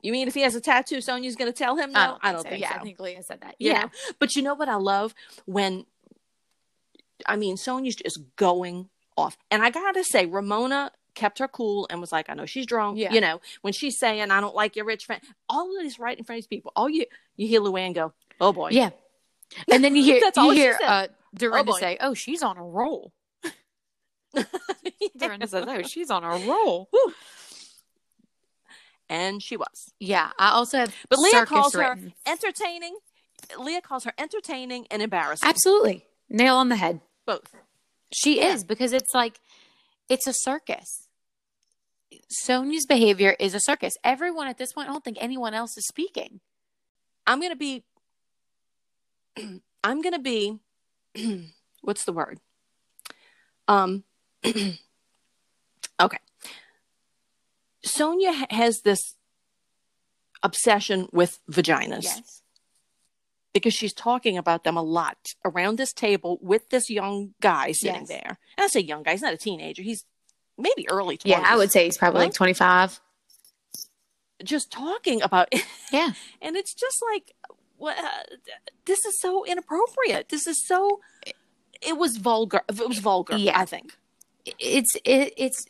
You mean if he has a tattoo, Sonja's going to tell him no? I don't, think, yeah, so. I think Leah said that. You Yeah, know? But you know what I love? When, I mean, Sonja's just going off. And I got to say, Ramona kept her cool and was like, I know she's drunk. Yeah. You know, when she's saying, I don't like your rich friend, all of this right in front of these people. All you, you hear Luann go, oh boy. yeah. And then you hear That's you all she hear said. uh, Dorinda oh, boy. say, "Oh, she's on a roll." Dorinda says, "Oh, she's on a roll." and she was. Yeah, I also have But Leah calls her entertaining. Leah calls her entertaining and embarrassing. Absolutely. Nail on the head. Both. She Yeah. is because it's like it's a circus. Sonja's behavior is a circus. Everyone at this point, I don't think anyone else is speaking. I'm gonna be. I'm gonna be. what's the word? Um. okay. Sonja has this obsession with vaginas because she's talking about them a lot around this table with this young guy sitting Yes. there. And I say young guy; he's not a teenager. He's maybe early 20s. Yeah, I would say he's probably like 25. just talking about it. Yeah. and it's just like Uh, this is so inappropriate this is so it was vulgar it was vulgar Yeah. i think it's it, it's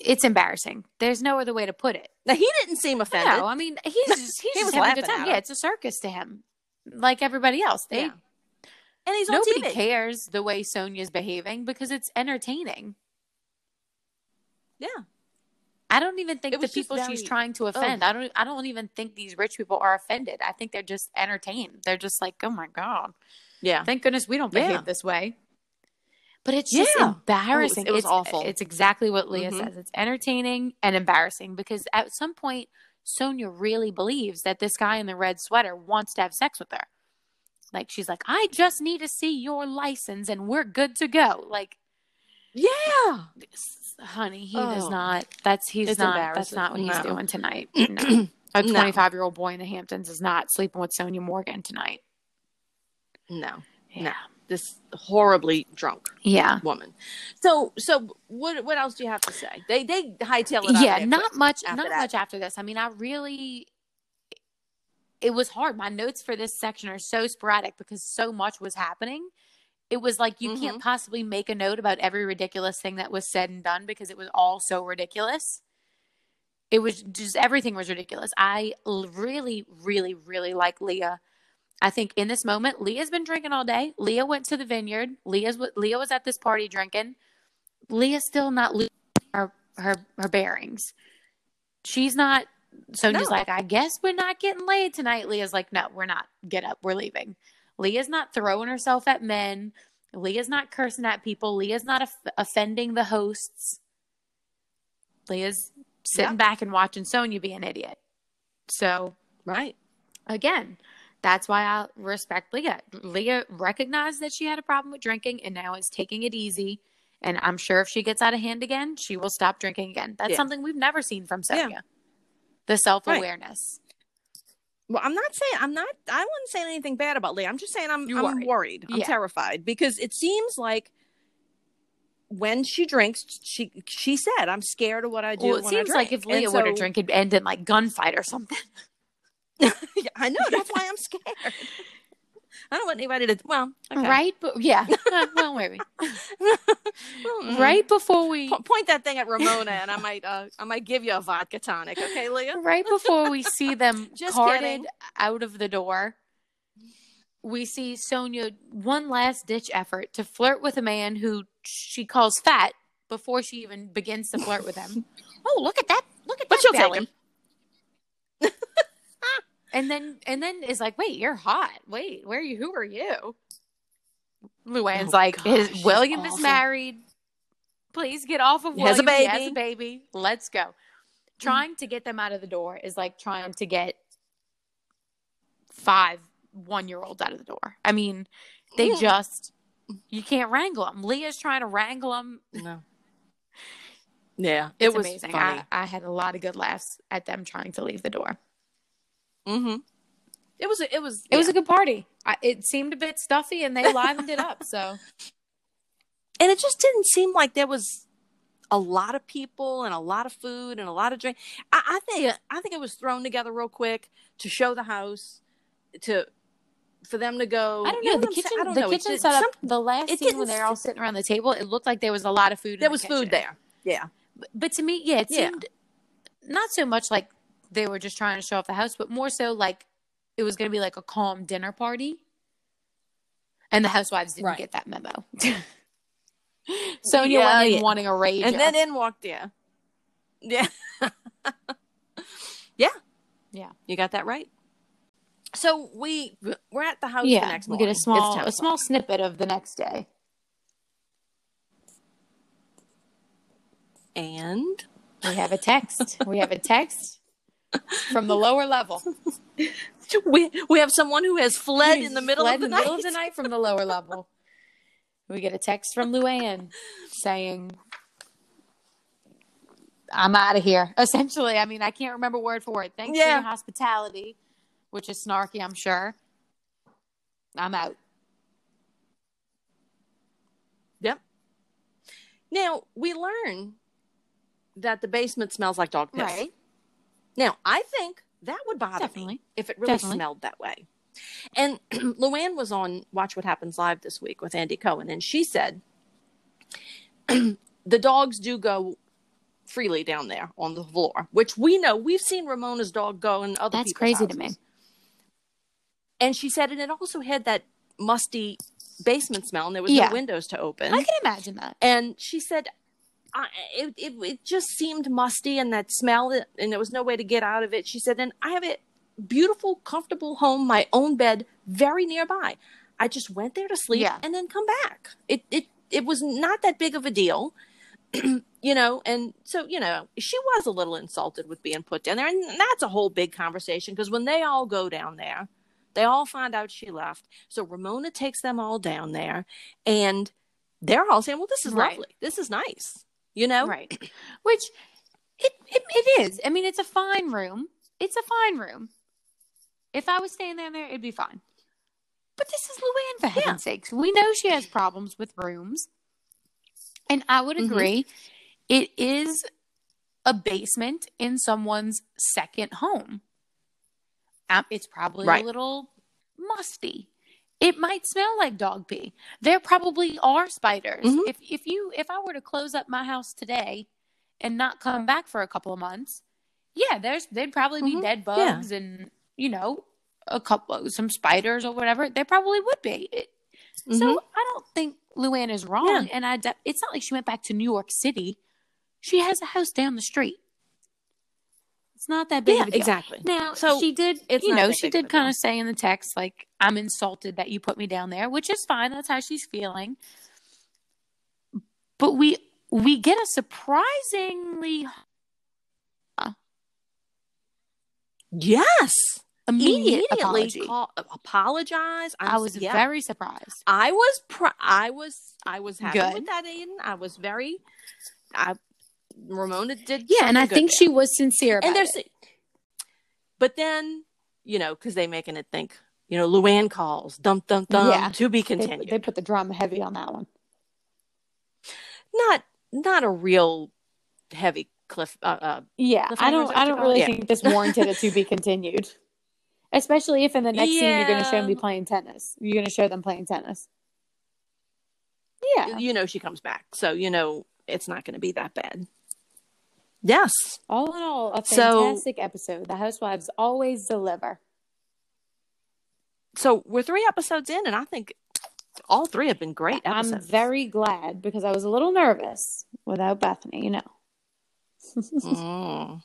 it's embarrassing. There's no other way to put it. Now he didn't seem offended. No, I mean he's just he's He just was having a good time. Yeah, it's a circus to him, like everybody else. They Yeah. and he's on nobody cares the way Sonja's behaving because it's entertaining. Yeah, I don't even think the was people she's trying to offend. I don't. I don't even think these rich people are offended. I think they're just entertained. They're just like, oh my god, yeah. thank goodness we don't behave Yeah. this way. But it's just Yeah. embarrassing. it was it's, awful. It's exactly what Leah Mhm. says. It's entertaining and embarrassing because at some point Sonja really believes that this guy in the red sweater wants to have sex with her. Like she's like, I just need to see your license and we're good to go. Like Yeah. S- honey, he Oh. does not. That's he's It's not. That's not what he's No. doing tonight. No. A 25 year old boy in the Hamptons is not sleeping with Sonja Morgan tonight. No, Yeah. no. This horribly drunk Yeah. woman. So, so what? What else do you have to say? They they hightail it. Yeah. Not quick much. after Not that. much after this. I mean, I really. It was hard. My notes for this section are so sporadic because so much was happening. It was like you can't mm-hmm. possibly make a note about every ridiculous thing that was said and done because it was all so ridiculous. It was just everything was ridiculous. I really, really, really like Leah. I think in this moment, Leah's been drinking all day. Leah went to the vineyard. Leah's Leah was at this party drinking. Leah's still not losing her her, her bearings. She's not. Sonja's No. like, I guess we're not getting laid tonight. Leah's like, No, we're not. Get up. We're leaving. Leah's not throwing herself at men. Leah's not cursing at people. Leah's not off- offending the hosts. Leah's sitting Yeah. back and watching Sonja be an idiot. So Right. again, that's why I respect Leah. Leah recognized that she had a problem with drinking and now is taking it easy. And I'm sure if she gets out of hand again, she will stop drinking again. That's Yeah. something we've never seen from Yeah. The self awareness. Well, I'm not saying I'm not. I wasn't saying anything bad about Leah. I'm just saying I'm. You're I'm worried. worried. I'm Yeah. terrified because it seems like when she drinks, she she said, "I'm scared of what I do." Well, it seems like if Leah And would have so- drank, it'd end in like gunfight or something. Yeah, I know. That's why I'm scared. I don't want anybody to. Well, okay. Right? But yeah. Well, maybe. Right before we Po- point that thing at Ramona, and I might. Uh, I might give you a vodka tonic. Okay, Leah. right before we see them Just carted kidding. out of the door, we see Sonja one last ditch effort to flirt with a man who she calls fat before she even begins to flirt with him. oh, look at that! Look at But that she'll take belly. him. And then and then is like, wait, you're hot. Wait, where are you? Who are you? Luann's Oh, like, gosh, his, William is married. Please get off of He William. has a He has baby. a baby. Let's go. Mm-hmm. Trying to get them out of the door is like trying to get five one year olds out of the door. I mean, they Yeah. just you can't wrangle them. Leah's trying to wrangle them. No. Yeah, It was amazing. funny. I, I had a lot of good laughs at them trying to leave the door. Mm-hmm. It was. a- It was. It was a good party. I, it seemed a bit stuffy, and they livened it up. So and it just didn't seem like there was a lot of people and a lot of food and a lot of drink. I, I think I think it was thrown together real quick to show the house, to for them to go. I don't you know. the what I'm saying? kitchen, I don't the know. Kitchen did- setup. the last it scene when they're all sitting around the table, it looked like there was a lot of food. in there the was food there. Yeah, But, but to me, yeah, it Yeah. seemed not so much like they were just trying to show off the house, but more so like it was going to be like a calm dinner party. And the housewives didn't Right. get that memo. Sonja Yeah, went in yeah. wanting a rage. and then in walked yeah, yeah, yeah, Yeah. You got that right. So we we're at the house the yeah, next we morning. get a small a small snippet of the next day. and We have a text. we have a text from the lower level. we we have someone who has fled in the middle of the in the night. middle of the night from the lower level. We get a text from Luann saying, I'm out of here. Essentially, I mean, I can't remember word for word. Thanks for Yeah. your hospitality, which is snarky, I'm sure. I'm out. Yep. Now we learn that the basement smells like dog piss. Right. Now I think that would bother Definitely. me if it really Definitely. smelled that way. And Luann was on Watch What Happens Live this week with Andy Cohen, and she said the dogs do go freely down there on the floor, which we know. We've seen Ramona's dog go in other That's crazy to me. And she said, and it also had that musty basement smell, and there was Yeah. no windows to open. I can imagine that. and she said, I, it, it it just seemed musty, and that smell, and there was no way to get out of it. She said, and I have a beautiful, comfortable home, my own bed, very nearby. I just went there to sleep Yeah. and then come back. It it it was not that big of a deal. you know, and so, you know, she was a little insulted with being put down there. And that's a whole big conversation because when they all go down there, they all find out she left. So Ramona takes them all down there and they're all saying, well, this is Right. lovely. This is nice. You know? Right. Which it, it it is. I mean, it's a fine room. It's a fine room. If I was staying down there, it'd be fine. But this is Luann, for Yeah. heaven's sakes. We know she has problems with rooms. And I would Mhm. agree. It is a basement in someone's second home. Um, it's probably Right. a little musty. It might smell like dog pee. There probably are spiders. Mhm. If if you if I were to close up my house today and not come back for a couple of months, yeah, there's there'd probably be Mhm. dead Yeah. bugs and you know a couple some spiders or whatever. There probably would be. It, Mhm. So I don't think Luann is wrong, and I de- it's not like she went back to New York City. She has a house down the street. It's not that big yeah, of a deal. exactly. Now, So, she did, it's you know, she did kind of say in the text, like, I'm insulted that you put me down there, which is fine. That's how she's feeling. But we we get a surprisingly Yes. immediate Immediately call, apologize. I'm I was yeah. very surprised. I was pr- I was I was happy Good. with that, Eden. I was very I Ramona did Yeah, and I think she was sincere about and it. there's but then you know because they making it think you know Luann calls dump dump dump Yeah. to be They, continued they put the drama heavy on that one. not not a real heavy cliff uh, uh Yeah, Cliffhanger, I don't. I don't really Yeah. think this warranted it to be continued. Especially if in the next scene you're going to show Yeah. me playing tennis. You're going to show them playing tennis. Yeah. you know she comes back so you know it's not going to be that bad yes All in all, a So- fantastic episode. The Housewives always deliver. so we're three episodes in and I think all three have been great episodes. I'm very glad because I was a little nervous without Bethenny. You know. Mm.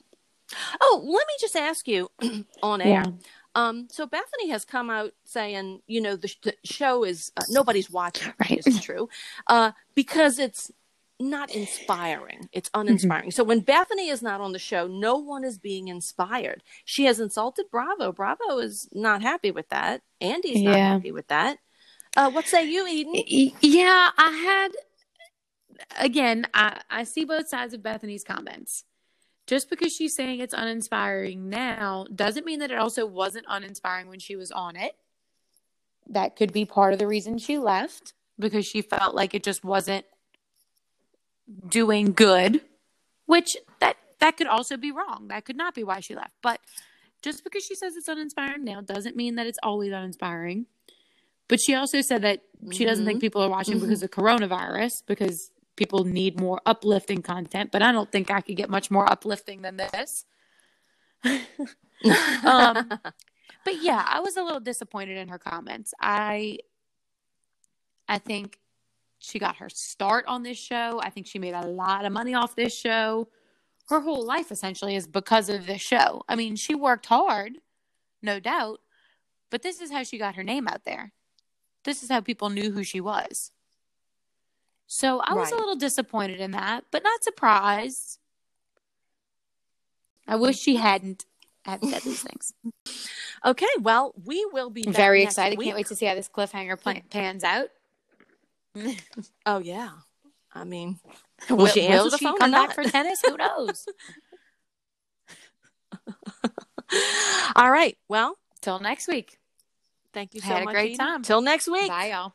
Oh, let me just ask you on air. Yeah. Um, so Bethenny has come out saying, you know, the, sh- the show is uh, nobody's watching. Right. it's true, uh, because it's not inspiring. It's Mm-hmm. uninspiring. So when Bethenny is not on the show, no one is being inspired. She has insulted Bravo. Bravo is not happy with that. Andy's not Yeah. happy with that. Uh, what say you, Eden? Yeah, I had again, I, I see both sides of Bethenny's comments. Just because she's saying it's uninspiring now doesn't mean that it also wasn't uninspiring when she was on it. That could be part of the reason she left because she felt like it just wasn't doing good, which that that could also be wrong. That could not be why she left. But just because she says it's uninspiring now doesn't mean that it's always uninspiring. But she also said that she doesn't think people are watching Mhm. because of coronavirus because people need more uplifting content. But I don't think I could get much more uplifting than this. um, but yeah, I was a little disappointed in her comments. I I think she got her start on this show. I think she made a lot of money off this show. Her whole life essentially is because of this show. I mean, she worked hard, no doubt, but this is how she got her name out there. This is how people knew who she was. So I was a little disappointed in that, but not surprised. I wish she hadn't had said these things. okay, well, we will be Very excited. week. Can't wait to see how this cliffhanger pans out. Oh yeah, I mean, Will, Will she answer will the she phone come back not? for tennis? Who knows? all right. Well, Till next week. thank you so Had a great Eden. time. Till next week. Bye, y'all.